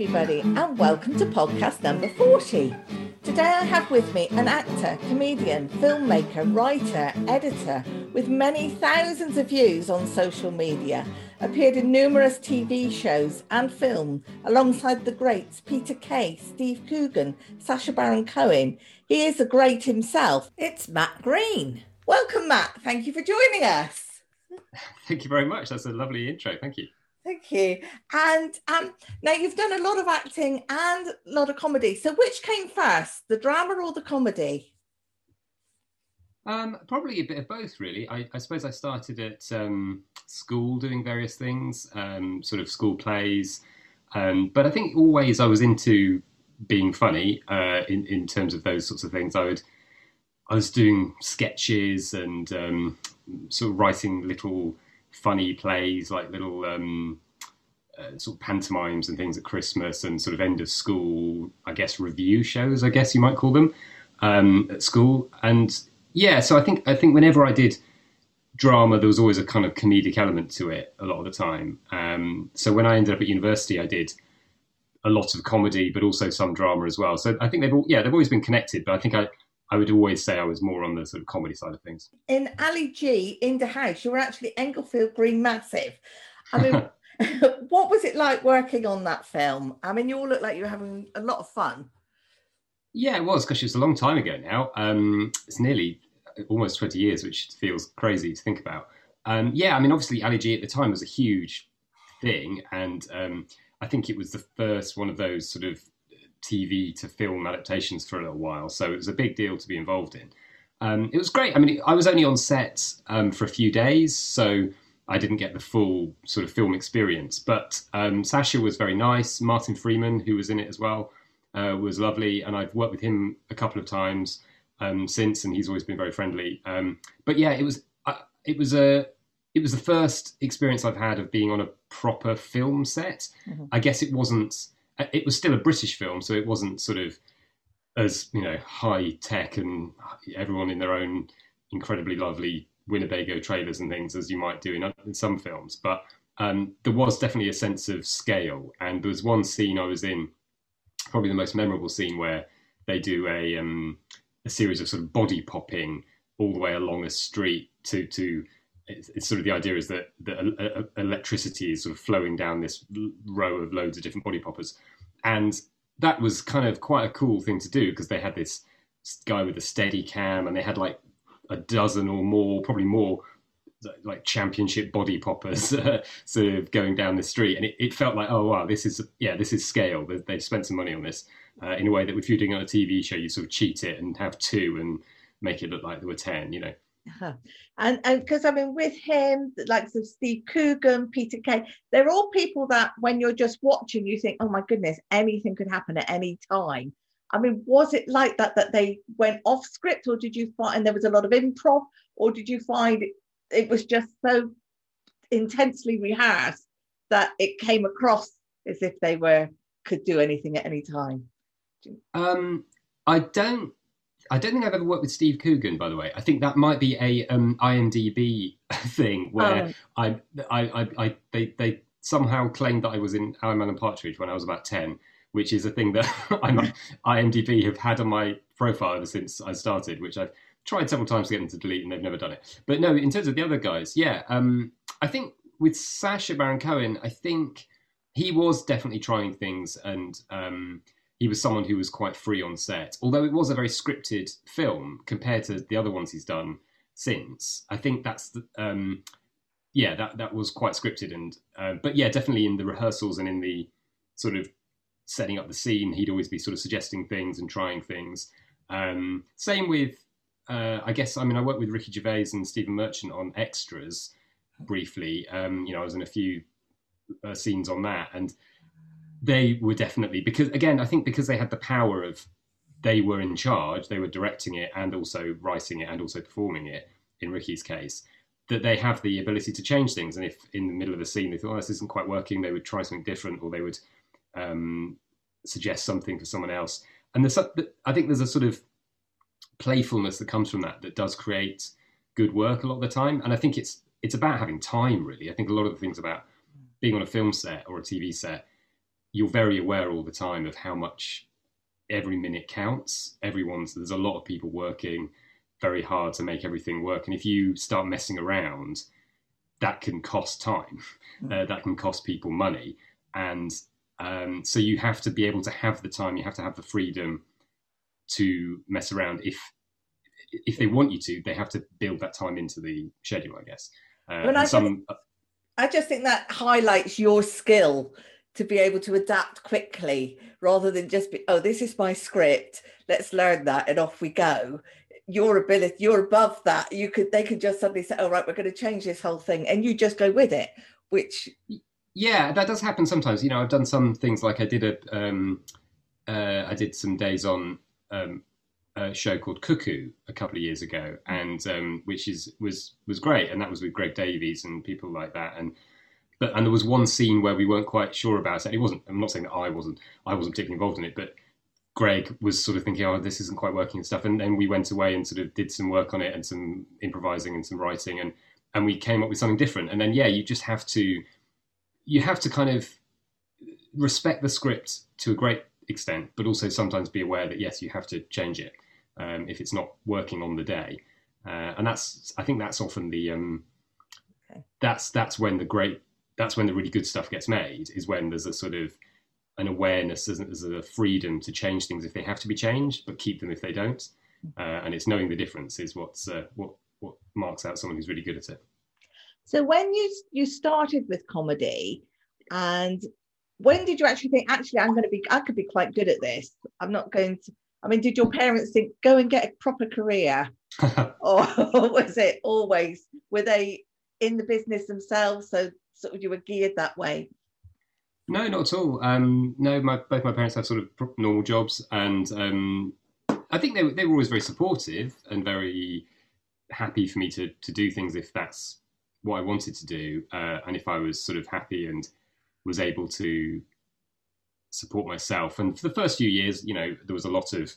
everybody, and welcome to podcast number 40. Today I have with me an actor, comedian, filmmaker, writer, editor with many thousands of views on social media, appeared in numerous TV shows and film alongside the greats Peter Kay, Steve Coogan, Sacha Baron Cohen. He is a great himself. It's Matt Green. Welcome, Matt. Thank you for joining us. Thank you very much. That's a lovely intro. Thank you. Thank you. And um, now you've done a lot of acting and a lot of comedy. So which came first, the drama or the comedy? Um, probably a bit of both, really. I, I suppose I started at um, school doing various things, um, sort of school plays. Um, but I think always I was into being funny uh, in, in terms of those sorts of things. I would I was doing sketches and um, sort of writing little funny plays, like little um, uh, sort of pantomimes and things at Christmas and sort of end of school, I guess review shows, I guess you might call them, um, at school. And yeah, so I think I think whenever I did drama, there was always a kind of comedic element to it a lot of the time. Um, so when I ended up at university, I did a lot of comedy, but also some drama as well. So I think they've all, yeah, they've always been connected. But I think I I would always say I was more on the sort of comedy side of things. In Ali G, in the house, you were actually Englefield Green Massive. I mean, what was it like working on that film? I mean, you all look like you were having a lot of fun. Yeah, it was because it's a long time ago now. Um, it's nearly almost 20 years, which feels crazy to think about. Um, yeah, I mean, obviously, Ali G at the time was a huge thing. And um, I think it was the first one of those sort of TV to film adaptations for a little while, so it was a big deal to be involved in. Um, it was great. I mean, I was only on set um, for a few days, so I didn't get the full sort of film experience. But um, Sacha was very nice. Martin Freeman, who was in it as well, uh, was lovely, and I've worked with him a couple of times um, since, and he's always been very friendly. Um, but yeah, it was uh, it was a it was the first experience I've had of being on a proper film set. Mm-hmm. I guess it wasn't it was still a British film, so it wasn't sort of as you know high tech and everyone in their own incredibly lovely Winnebago trailers and things as you might do in, in some films. But um, there was definitely a sense of scale, and there was one scene I was in, probably the most memorable scene where they do a um, a series of sort of body popping all the way along a street to to it's, sort of the idea is that, electricity is sort of flowing down this row of loads of different body poppers, and that was kind of quite a cool thing to do because they had this guy with a steady cam, and they had like a dozen or more, probably more, like championship body poppers uh, sort of going down the street, and it, it, felt like, oh wow, this is yeah, this is scale. They've spent some money on this uh, in a way that if you're doing it on a TV show, you sort of cheat it and have two and make it look like there were ten, you know. Uh-huh. And and because I mean, with him, like so Steve Coogan, Peter Kay, they're all people that when you're just watching, you think, oh my goodness, anything could happen at any time. I mean, was it like that that they went off script, or did you find there was a lot of improv, or did you find it, it was just so intensely rehearsed that it came across as if they were could do anything at any time? Um, I don't I don't think I've ever worked with Steve Coogan, by the way. I think that might be a um, IMDb thing where oh. I, I, I, I, they, they somehow claimed that I was in I'm Alan Partridge when I was about ten, which is a thing that I'm IMDb have had on my profile ever since I started, which I've tried several times to get them to delete and they've never done it. But no, in terms of the other guys, yeah, um, I think with Sacha Baron Cohen, I think he was definitely trying things and. Um, he was someone who was quite free on set. Although it was a very scripted film compared to the other ones he's done since. I think that's the, um, yeah, that that was quite scripted and uh, but yeah, definitely in the rehearsals and in the sort of setting up the scene, he'd always be sort of suggesting things and trying things. Um, same with uh, I guess I mean I worked with Ricky Gervais and Stephen Merchant on extras briefly. Um, you know, I was in a few uh, scenes on that and they were definitely because again, I think because they had the power of they were in charge, they were directing it and also writing it and also performing it. In Ricky's case, that they have the ability to change things, and if in the middle of a scene they thought oh, this isn't quite working, they would try something different, or they would um, suggest something for someone else. And there's, I think there's a sort of playfulness that comes from that that does create good work a lot of the time. And I think it's it's about having time, really. I think a lot of the things about being on a film set or a TV set you're very aware all the time of how much every minute counts. Everyone's there's a lot of people working very hard to make everything work, and if you start messing around, that can cost time, mm. uh, that can cost people money, and um, so you have to be able to have the time, you have to have the freedom to mess around. If if they want you to, they have to build that time into the schedule, I guess. Uh, I, some, just, I just think that highlights your skill to be able to adapt quickly rather than just be, oh, this is my script, let's learn that and off we go. Your ability, you're above that. You could, they could just suddenly say, "All oh, right, we're going to change this whole thing," and you just go with it. Which, yeah, that does happen sometimes. You know, I've done some things like I did a, um, uh, I did some days on um, a show called Cuckoo a couple of years ago, and um, which is was was great, and that was with Greg Davies and people like that, and but and there was one scene where we weren't quite sure about it. It wasn't. I'm not saying that I wasn't. I wasn't particularly involved in it, but Greg was sort of thinking, "Oh, this isn't quite working" and stuff. And then we went away and sort of did some work on it and some improvising and some writing, and and we came up with something different. And then yeah, you just have to you have to kind of respect the script to a great extent, but also sometimes be aware that yes, you have to change it um, if it's not working on the day. Uh, and that's I think that's often the um, okay. that's that's when the great that's when the really good stuff gets made is when there's a sort of an awareness there's a freedom to change things if they have to be changed but keep them if they don't. Uh, and it's knowing the difference is what's uh, what what marks out someone who's really good at it. So when you you started with comedy and when did you actually think actually i'm going to be i could be quite good at this. I'm not going to i mean did your parents think go and get a proper career or was it always were they in the business themselves? So sort of you were geared that way? No, not at all. Um, no, my, both my parents have sort of normal jobs, and um, I think they, they were always very supportive and very happy for me to to do things if that's what I wanted to do, uh, and if I was sort of happy and was able to support myself. And for the first few years, you know, there was a lot of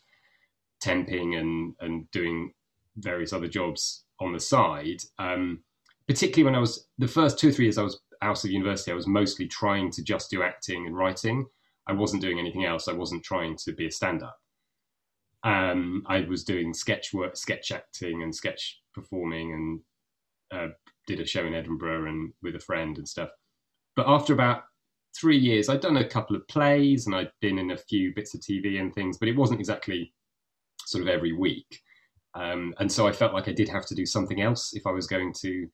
temping and and doing various other jobs on the side. Um, particularly when I was the first two or three years I was out of university, I was mostly trying to just do acting and writing. I wasn't doing anything else. I wasn't trying to be a stand-up. Um, I was doing sketch work, sketch acting, and sketch performing, and uh, did a show in Edinburgh and with a friend and stuff. But after about three years, I'd done a couple of plays and I'd been in a few bits of TV and things, but it wasn't exactly sort of every week. Um, and so I felt like I did have to do something else if I was going to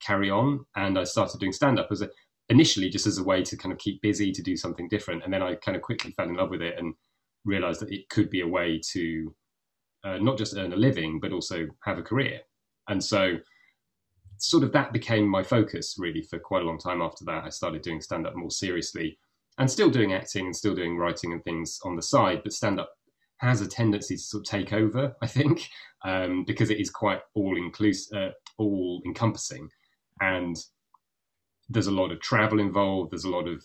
carry on. And I started doing stand up as a, initially just as a way to kind of keep busy, to do something different. And then I kind of quickly fell in love with it and realized that it could be a way to uh, not just earn a living, but also have a career. And so, sort of that became my focus really for quite a long time after that. I started doing stand up more seriously and still doing acting and still doing writing and things on the side, but stand up has a tendency to sort of take over, I think, um, because it is quite all inclusive, uh, all encompassing and there's a lot of travel involved. There's a lot of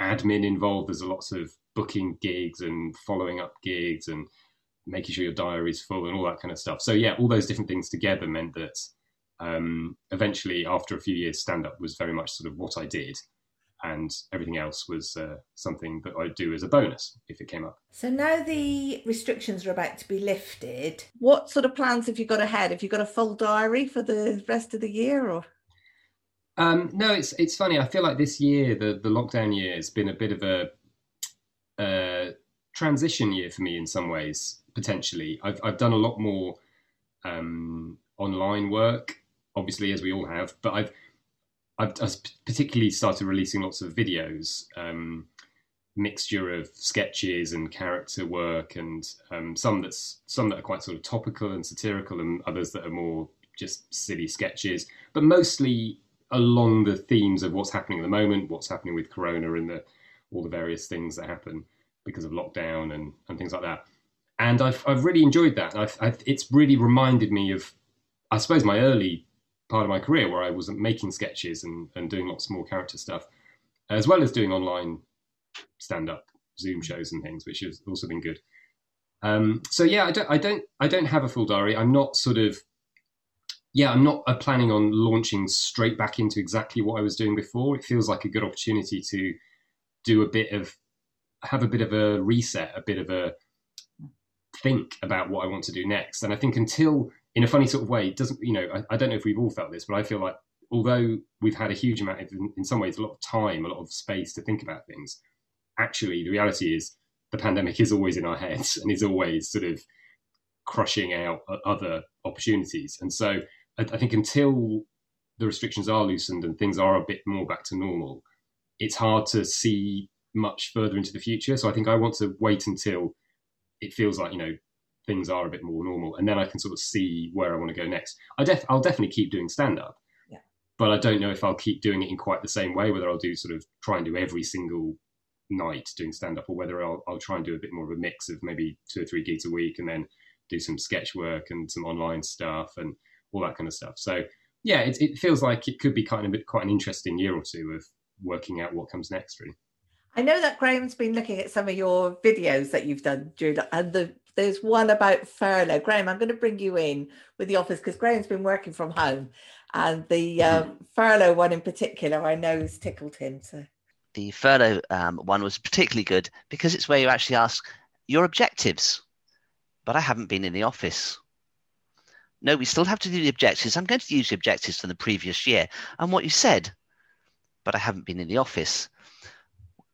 admin involved. There's a lots of booking gigs and following up gigs and making sure your diary is full and all that kind of stuff. So yeah, all those different things together meant that um, eventually, after a few years, stand up was very much sort of what I did, and everything else was uh, something that I'd do as a bonus if it came up. So now the restrictions are about to be lifted. What sort of plans have you got ahead? Have you got a full diary for the rest of the year, or? Um, no, it's it's funny. I feel like this year, the the lockdown year, has been a bit of a, transition year for me in some ways. Potentially, I've I've done a lot more um, online work, obviously as we all have, but I've I've, I've particularly started releasing lots of videos, um, mixture of sketches and character work, and um, some that's some that are quite sort of topical and satirical, and others that are more just silly sketches, but mostly along the themes of what's happening at the moment, what's happening with Corona and the, all the various things that happen because of lockdown and, and things like that. And I've, I've really enjoyed that. I've, I've, it's really reminded me of, I suppose, my early part of my career where I was making sketches and, and doing lots more character stuff, as well as doing online stand up Zoom shows and things, which has also been good. Um, so yeah, I don't, I don't, I don't have a full diary. I'm not sort of yeah, I'm not uh, planning on launching straight back into exactly what I was doing before. It feels like a good opportunity to do a bit of have a bit of a reset, a bit of a think about what I want to do next. And I think until, in a funny sort of way, it doesn't you know? I, I don't know if we've all felt this, but I feel like although we've had a huge amount of, in, in some ways, a lot of time, a lot of space to think about things, actually the reality is the pandemic is always in our heads and is always sort of crushing out other opportunities. And so I, I think until the restrictions are loosened and things are a bit more back to normal, it's hard to see much further into the future. So I think I want to wait until it feels like you know things are a bit more normal, and then I can sort of see where I want to go next. I def- I'll definitely keep doing stand up, yeah. but I don't know if I'll keep doing it in quite the same way. Whether I'll do sort of try and do every single night doing stand up, or whether I'll, I'll try and do a bit more of a mix of maybe two or three gigs a week, and then do some sketch work and some online stuff and all that kind of stuff. So yeah, it, it feels like it could be kind of quite an interesting year or two of working out what comes next, really. I know that Graham's been looking at some of your videos that you've done, Jude, and the, there's one about furlough. Graham, I'm going to bring you in with the office because Graham's been working from home, and the mm-hmm. um, furlough one in particular, I know has tickled him. So the furlough um, one was particularly good because it's where you actually ask your objectives. But I haven't been in the office. No, we still have to do the objectives. I'm going to use the objectives from the previous year and what you said, but I haven't been in the office.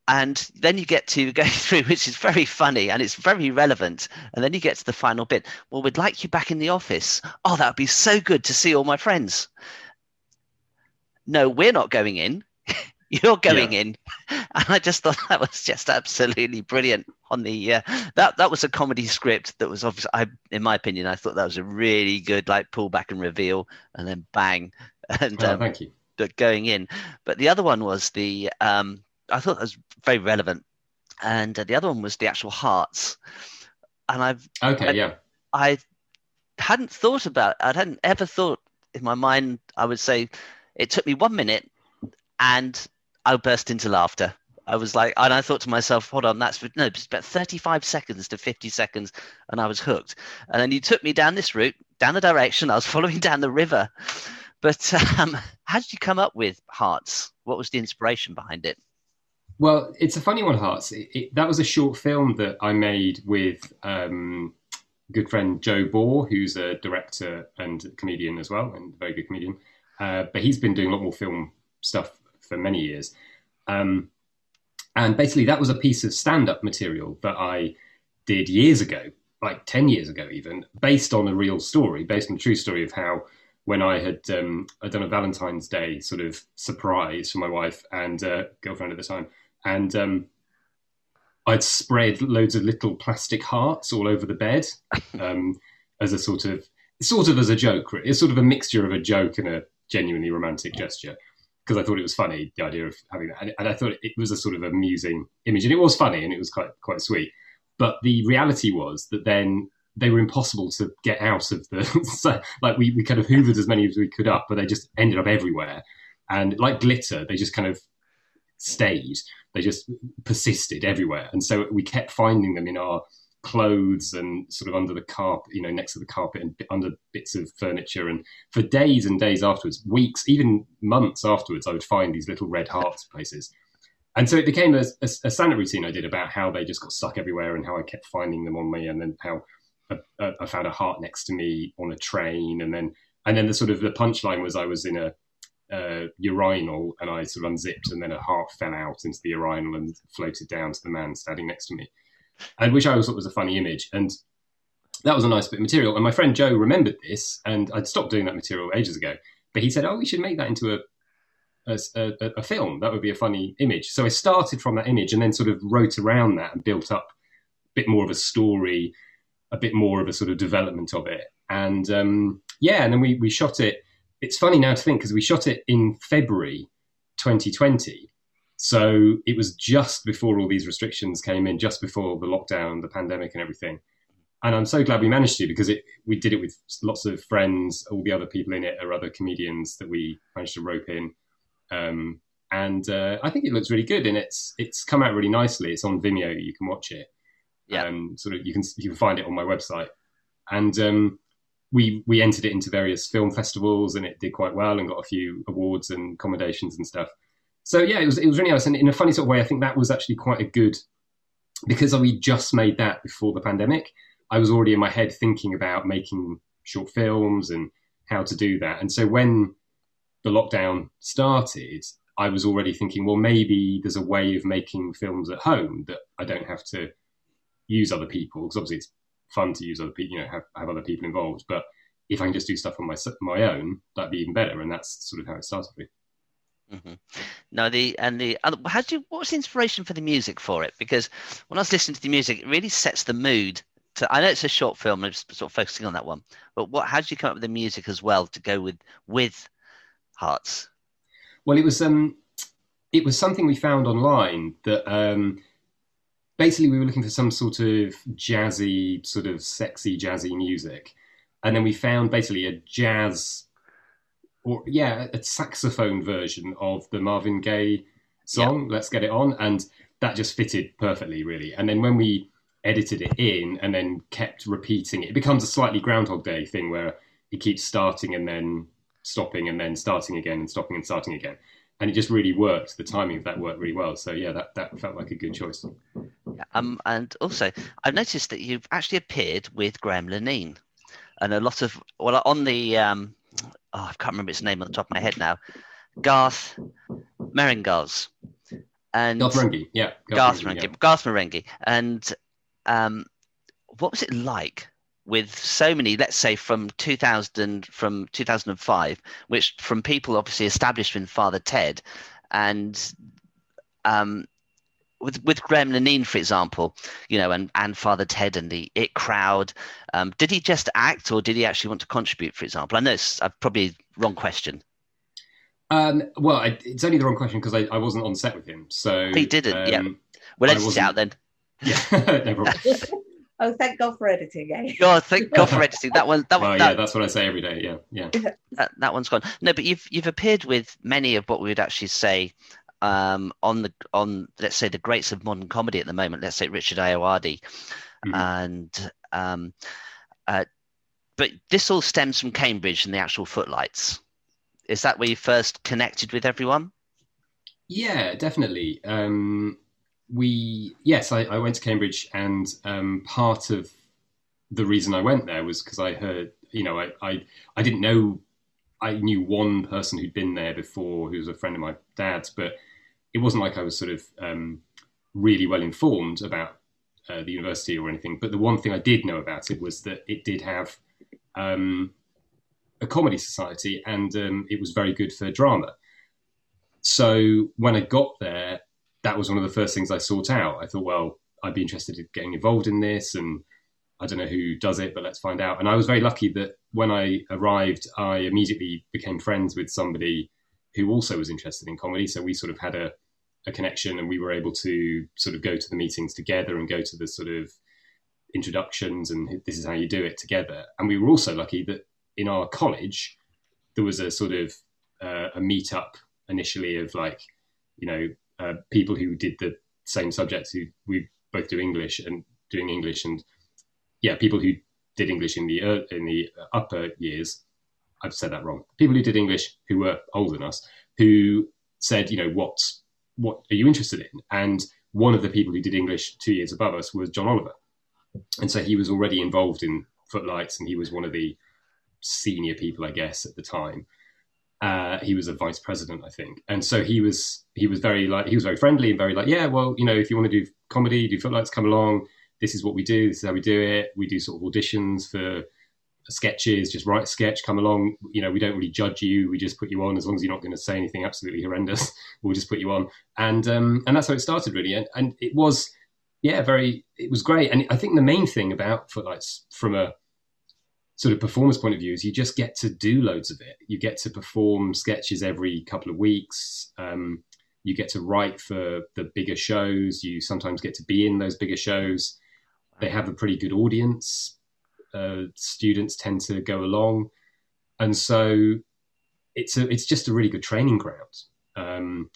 And then you get to go through which is very funny and it's very relevant. And then you get to the final bit. Well we'd like you back in the office. Oh that would be so good to see all my friends. No we're not going in. You're going yeah. in. And i just thought that was just absolutely brilliant on the uh, that that was a comedy script that was obviously I, in my opinion i thought that was a really good like pull back and reveal and then bang and oh, um, thank you going in but the other one was the um I thought that was very relevant. And uh, the other one was the actual hearts. And I've okay, I, yeah. I hadn't thought about. I hadn't ever thought in my mind. I would say it took me one minute, and I burst into laughter. I was like, and I thought to myself, hold on, that's no, it's about 35 seconds to 50 seconds, and I was hooked. And then you took me down this route, down the direction. I was following down the river. But um, how did you come up with Hearts? What was the inspiration behind it? Well, it's a funny one, Hearts. It, it, that was a short film that I made with um, good friend Joe Bor, who's a director and comedian as well, and a very good comedian. Uh, but he's been doing a lot more film stuff for many years. Um, and basically, that was a piece of stand up material that I did years ago, like 10 years ago, even, based on a real story, based on a true story of how when I had um, I'd done a Valentine's Day sort of surprise for my wife and uh, girlfriend at the time, and um, I'd spread loads of little plastic hearts all over the bed um, as a sort of sort of as a joke. It's sort of a mixture of a joke and a genuinely romantic gesture because I thought it was funny the idea of having that, and, and I thought it was a sort of amusing image, and it was funny and it was quite quite sweet. But the reality was that then they were impossible to get out of the so, like we, we kind of hoovered as many as we could up, but they just ended up everywhere. And like glitter, they just kind of stayed. They just persisted everywhere, and so we kept finding them in our clothes and sort of under the carpet, you know, next to the carpet and under bits of furniture. And for days and days afterwards, weeks, even months afterwards, I would find these little red hearts places. And so it became a, a, a Santa routine I did about how they just got stuck everywhere and how I kept finding them on me, and then how I, I found a heart next to me on a train, and then and then the sort of the punchline was I was in a uh, urinal and I sort of unzipped and then a heart fell out into the urinal and floated down to the man standing next to me, and which I always thought was a funny image. And that was a nice bit of material. And my friend Joe remembered this, and I'd stopped doing that material ages ago. But he said, "Oh, we should make that into a a, a, a, film. That would be a funny image." So I started from that image and then sort of wrote around that and built up a bit more of a story, a bit more of a sort of development of it. And um, yeah, and then we we shot it it's funny now to think because we shot it in February 2020. So it was just before all these restrictions came in, just before the lockdown, the pandemic, and everything. And I'm so glad we managed to because it, we did it with lots of friends. All the other people in it are other comedians that we managed to rope in. Um, and uh, I think it looks really good, and it's it's come out really nicely. It's on Vimeo; you can watch it. Yeah, um, sort of you can you can find it on my website, and um, we we entered it into various film festivals and it did quite well and got a few awards and commendations and stuff. So yeah, it was it was really nice and in a funny sort of way. I think that was actually quite a good because we just made that before the pandemic, I was already in my head thinking about making short films and how to do that. And so when the lockdown started, I was already thinking, well, maybe there's a way of making films at home that I don't have to use other people because obviously it's fun to use other people, you know, have, have other people involved. But if I can just do stuff on my my own, that'd be even better. And that's sort of how it started. With. Mm-hmm. No, the and the how do you, what was the inspiration for the music for it? Because when I was listening to the music, it really sets the mood. To I know it's a short film, I'm just sort of focusing on that one. But what how did you come up with the music as well to go with with Hearts? Well, it was um, it was something we found online that um, basically we were looking for some sort of jazzy, sort of sexy jazzy music, and then we found basically a jazz or yeah, a saxophone version of the Marvin Gaye song, yep. Let's Get It On. And that just fitted perfectly, really. And then when we edited it in and then kept repeating it, it becomes a slightly Groundhog Day thing where it keeps starting and then stopping and then starting again and stopping and starting again. And it just really worked. The timing of that worked really well. So yeah, that, that felt like a good choice. Um, and also, I've noticed that you've actually appeared with Graham Linehan, and a lot of well on the um, oh, I can't remember its name on the top of my head now. Garth Marenghi's. And Garth Marenghi, yeah. Garth, Garth Marenghi, yeah. Garth Marenghi. And um, what was it like with so many, let's say from 2000, from 2005, which from people obviously established in Father Ted, and um, with with Graham Linehan, for example, you know, and and Father Ted and the It Crowd, um, did he just act or did he actually want to contribute? For example, I know it's uh, probably wrong question. Um, well, I, it's only the wrong question because I, I, wasn't on set with him, so he didn't. Um, yeah. Well, edit it out then. Yeah, no problem. oh, thank God for editing, eh? God, thank God for editing. That one. That well, one. That, yeah, that's what I say every day. Yeah, yeah. That, that one's gone. No, but you've you've appeared with many of what we would actually say um, on the on let's say the greats of modern comedy at the moment. Let's say Richard Ayoade, mm-hmm. and um, uh, but this all stems from Cambridge and the actual footlights. Is that where you first connected with everyone? Yeah, definitely. Um, we yes, I, I, went to Cambridge, and um, part of the reason I went there was because I heard, you know, I, I I didn't know I knew one person who'd been there before, who was a friend of my dad's, but it wasn't like I was sort of um, really well informed about uh, the university or anything. But the one thing I did know about it was that it did have um, a comedy society, and um, it was very good for drama. So when I got there, that was one of the first things I sought out. I thought, well, I'd be interested in getting involved in this, and I don't know who does it, but let's find out. And I was very lucky that when I arrived, I immediately became friends with somebody who also was interested in comedy. So we sort of had a, a connection and we were able to sort of go to the meetings together and go to the sort of introductions and this is how you do it together. And we were also lucky that in our college, there was a sort of uh, a meetup initially of like, you know, uh, people who did the same subjects who we both do English and doing English and yeah, people who did English in the uh, in the upper years I've said that wrong. People who did English who were older than us, who said, you know, what what are you interested in? And one of the people who did English two years above us was John Oliver, and so he was already involved in Footlights, and he was one of the senior people, I guess, at the time. Uh, he was a vice president, I think, and so he was he was very like he was very friendly and very like, yeah, well, you know, if you want to do comedy, do Footlights, come along. This is what we do. This is how we do it. We do sort of auditions for sketches, just write a sketch, come along. You know, we don't really judge you. We just put you on as long as you're not going to say anything absolutely horrendous. We'll just put you on, and um, and that's how it started really. And, and it was, yeah, very. It was great. And I think the main thing about Footlights from a sort of performance point of view is you just get to do loads of it. You get to perform sketches every couple of weeks. Um, you get to write for the bigger shows. You sometimes get to be in those bigger shows. They have a pretty good audience uh, students tend to go along, and so it's a it's just a really good training ground. Um,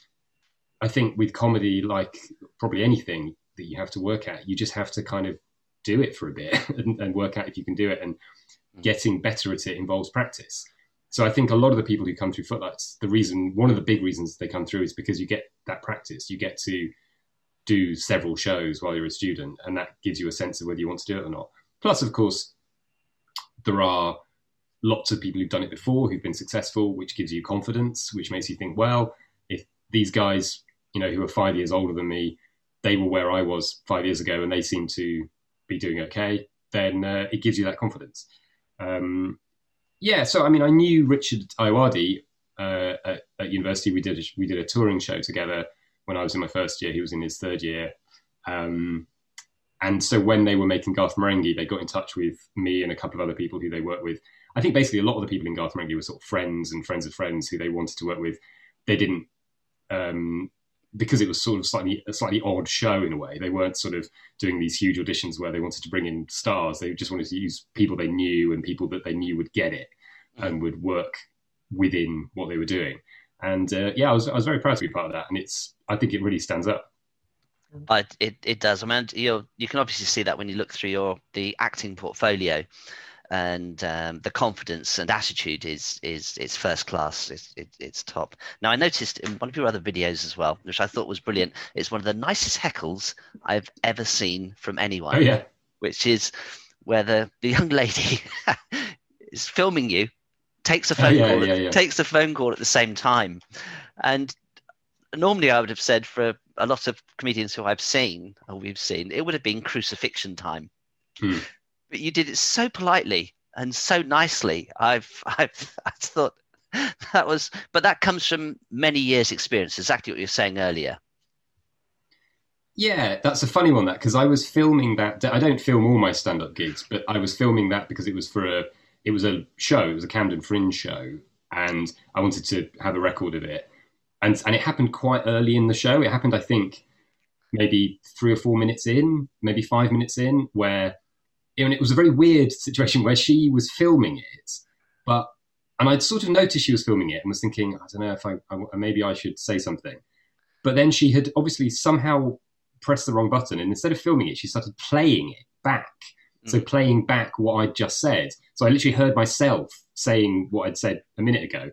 I think with comedy, like probably anything that you have to work at, you just have to kind of do it for a bit and, and work out if you can do it. And mm. getting better at it involves practice. So I think a lot of the people who come through Footlights, the reason, one of the big reasons they come through is because you get that practice. You get to do several shows while you're a student, and that gives you a sense of whether you want to do it or not. Plus, of course, there are lots of people who've done it before who've been successful, which gives you confidence, which makes you think, well, if these guys, you know, who are five years older than me, they were where I was five years ago and they seem to be doing okay, then uh, it gives you that confidence. Um, yeah, so I mean, I knew Richard Ayoade uh, at, at, university. We did a, we did a touring show together when I was in my first year. He was in his third year. Um, and so when they were making Garth Marenghi, they got in touch with me and a couple of other people who they worked with. I think basically a lot of the people in Garth Marenghi were sort of friends and friends of friends who they wanted to work with. They didn't um, because it was sort of slightly a slightly odd show in a way. They weren't sort of doing these huge auditions where they wanted to bring in stars. They just wanted to use people they knew and people that they knew would get it and would work within what they were doing. And uh, yeah, I was I was very proud to be part of that, and it's I think it really stands up. But it, it does. I mean, you you can obviously see that when you look through your the acting portfolio and um, the confidence and attitude is is it's first class. It's it, it's top. Now I noticed in one of your other videos as well, which I thought was brilliant. It's one of the nicest heckles I've ever seen from anyone. Oh yeah, which is where the the young lady is filming you, takes a Oh, phone yeah, call, yeah, yeah. takes a phone call at the same time, and normally I would have said for a lot of comedians who I've seen or we've seen, it would have been crucifixion time. Hmm. But you did it so politely and so nicely. I've I've I thought that was, but that comes from many years' experience. Exactly what you were saying earlier. Yeah, that's a funny one. That because I was filming that. I don't film all my stand-up gigs, but I was filming that because it was for a. It was a show. It was a Camden Fringe show, and I wanted to have a record of it. And and it happened quite early in the show. It happened, I think, maybe three or four minutes in, maybe five minutes in, where and it was a very weird situation where she was filming it, but and I'd sort of noticed she was filming it and was thinking, I don't know if I, I maybe I should say something, but then she had obviously somehow pressed the wrong button, and instead of filming it, she started playing it back. Mm. So playing back what I'd just said. So I literally heard myself saying what I'd said a minute ago.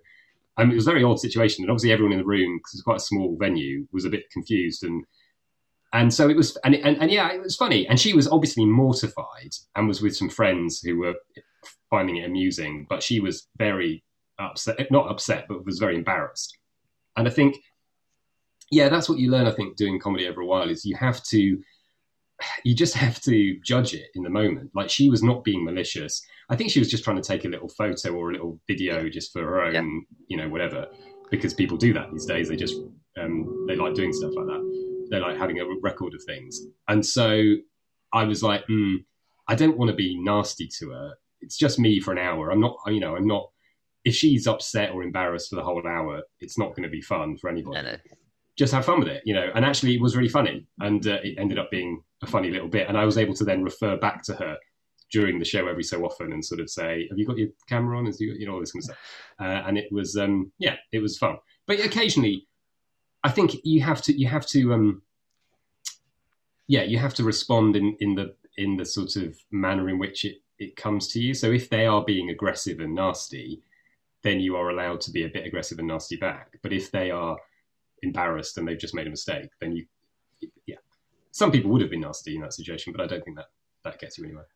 It was a very odd situation, and obviously everyone in the room, because it's quite a small venue, was a bit confused and and so it was and, and and yeah it was funny and she was obviously mortified and was with some friends who were finding it amusing but she was very upset not upset but was very embarrassed. And i think yeah that's what you learn i think doing comedy over a while is you have to you just have to judge it in the moment. Like she was not being malicious i think she was just trying to take a little photo or a little video just for her own Yeah. you know whatever because people do that these days they just um, they like doing stuff like that they like having a record of things. And so I was like, mm, I don't want to be nasty to her. It's just me for an hour. I'm not, you know, I'm not. If she's upset or embarrassed for the whole hour, it's not going to be fun for anybody. No, no. Just have fun with it, you know. And actually, it was really funny, and uh, it ended up being a funny little bit. And I was able to then refer back to her during the show every so often and sort of say, "Have you got your camera on? Has you you know all this kind of stuff?" Uh, and it was, um, yeah, it was fun. But occasionally, I think you have to you have to um yeah you have to respond in in the in the sort of manner in which it it comes to you. So if they are being aggressive and nasty, then you are allowed to be a bit aggressive and nasty back. But if they are embarrassed and they've just made a mistake, then you yeah. Some people would have been nasty in that situation, but I don't think that that gets you anywhere.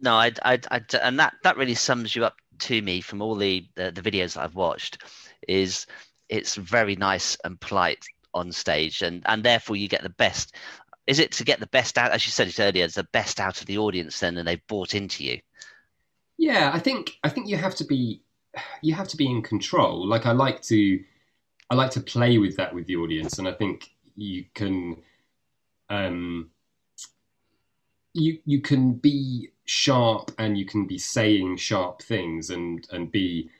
No, I, I, I, and that that really sums you up to me from all the, the the videos I've watched. Is it's very nice and polite on stage, and and therefore you get the best. Is it to get the best out, as you said it earlier, it's the best out of the audience then, and they've bought into you. Yeah, I think I think you have to be you have to be in control. Like I like to I like to play with that with the audience, and I think you can um, you you can be sharp and you can be saying sharp things and and be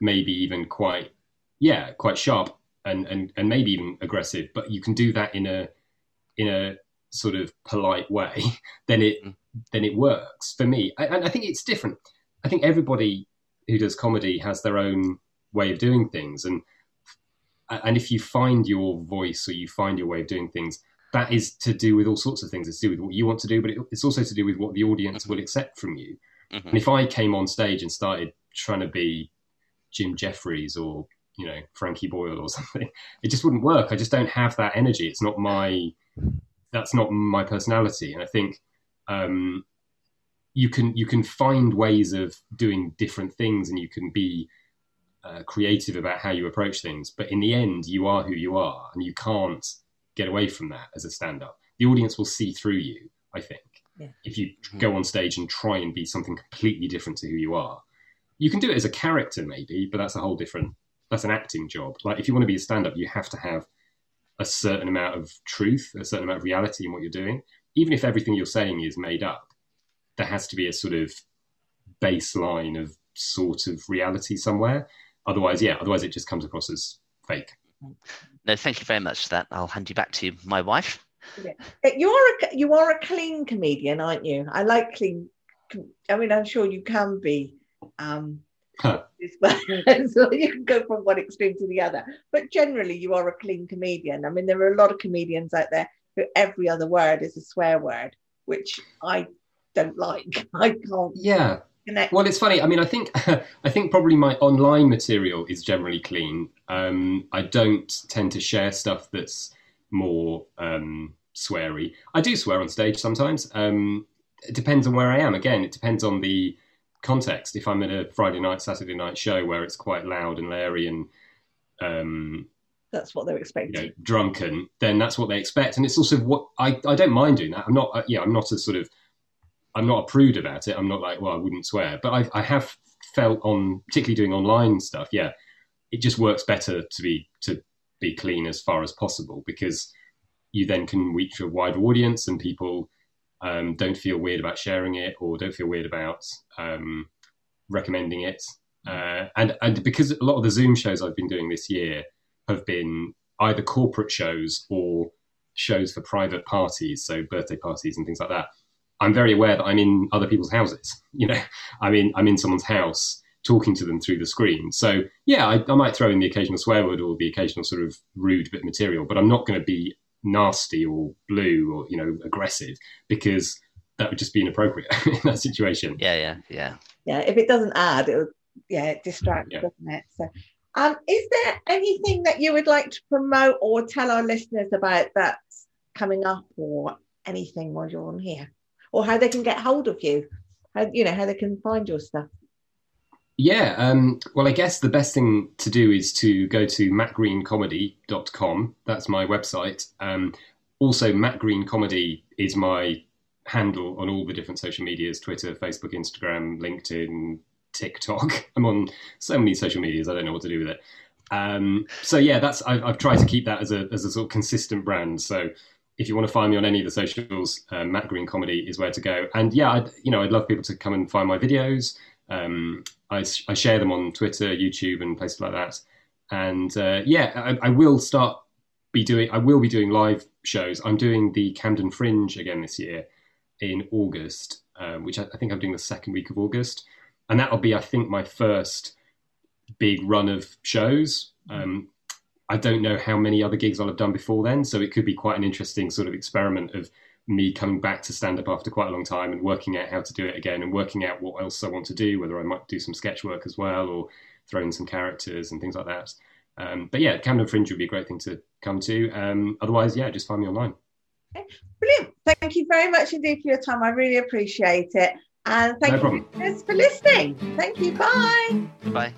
maybe even quite yeah quite sharp and and and maybe even aggressive, but you can do that in a in a sort of polite way. then it mm. then it works for me. I- And I think it's different. I think everybody who does comedy has their own way of doing things, and and if you find your voice or you find your way of doing things, that is to do with all sorts of things. It's to do with what you want to do, but it, it's also to do with what the audience will accept from you. Mhm. And if I came on stage and started trying to be Jim Jefferies or you know Frankie Boyle or something, it just wouldn't work. I just don't have that energy. It's not my that's not my personality. And I think um, you can you can find ways of doing different things, and you can be uh, creative about how you approach things. But in the end, you are who you are, and you can't get away from that as a stand-up. The audience will see through you. I think Yeah. if you hmm. go on stage and try and be something completely different to who you are, you can do it as a character maybe, but that's a whole different. That's an acting job. Like if you want to be a stand-up, you have to have a certain amount of truth, a certain amount of reality in what you're doing. Even if everything you're saying is made up, there has to be a sort of baseline of sort of reality somewhere. Otherwise, yeah, otherwise it just comes across as fake. No, thank you very much for that. I'll hand you back to my wife. Uh, You are a you are a clean comedian, aren't you? I like clean. I mean, I'm sure you can be. Um, Huh. so you can go from one extreme to the other. But generally, you are a clean comedian. I mean, there are a lot of comedians out there who every other word is a swear word, which I don't like. I can't Yeah. Connect. Well, it's funny. I mean, I think I think probably my online material is generally clean. Um, I don't tend to share stuff that's more um, sweary. I do swear on stage sometimes. Um, it depends on where I am. Again, it depends on the context. If I'm at a Friday night, Saturday night show where it's quite loud and leery and um, That's what they're you expecting. know drunken, then that's what they expect. And it's also what I, I don't mind doing that. I'm not uh, yeah I'm not a sort of I'm not a prude about it. I'm not like well I wouldn't swear, but I I have felt on particularly doing online stuff. Yeah, it just works better to be to be clean as far as possible because you then can reach a wider audience and people um, don't feel weird about sharing it or don't feel weird about um, recommending it. Uh, and and because a lot of the Zoom shows I've been doing this year have been either corporate shows or shows for private parties, so birthday parties and things like that. I'm very aware that I'm in other people's houses. You know, I'm in I'm in someone's house talking to them through the screen. So yeah, I, I might throw in the occasional swear word or the occasional sort of rude bit of material, but I'm not going to be nasty or blue or you know aggressive because that would just be inappropriate in that situation. Yeah, yeah, yeah. yeah if it doesn't add it'll yeah it distracts Yeah. doesn't it so um is there anything that you would like to promote or tell our listeners about that's coming up or anything while you're on here or how they can get hold of you how you know how they can find your stuff Yeah, um, well, I guess the best thing to do is to go to mattgreencomedy.com. That's my website. Um, also, Matt Green Comedy is my handle on all the different social medias Twitter, Facebook, Instagram, LinkedIn, TikTok. I'm on so many social medias, I don't know what to do with it. Um, so, yeah, that's I've, I've tried to keep that as a, as a sort of consistent brand. So, if you want to find me on any of the socials, uh, Matt Green Comedy is where to go. And yeah, I'd, you know, I'd love people to come and find my videos. Um, I, I share them on Twitter, YouTube, and places like that. And uh, yeah, I, I will start be doing. I will be doing live shows. I'm doing the Camden Fringe again this year in August, um, which I, I think I'm doing the second week of August, and that'll be, I think, my first big run of shows. Um, I don't know how many other gigs I'll have done before then, so it could be quite an interesting sort of experiment of me coming back to stand up after quite a long time and working out how to do it again and working out what else I want to do, whether I might do some sketch work as well or throw in some characters and things like that. Um, but yeah, Camden Fringe would be a great thing to come to. Um, otherwise, yeah, just find me online. brilliant thank you very much indeed for your time i really appreciate it and thank No you for listening thank you bye Goodbye.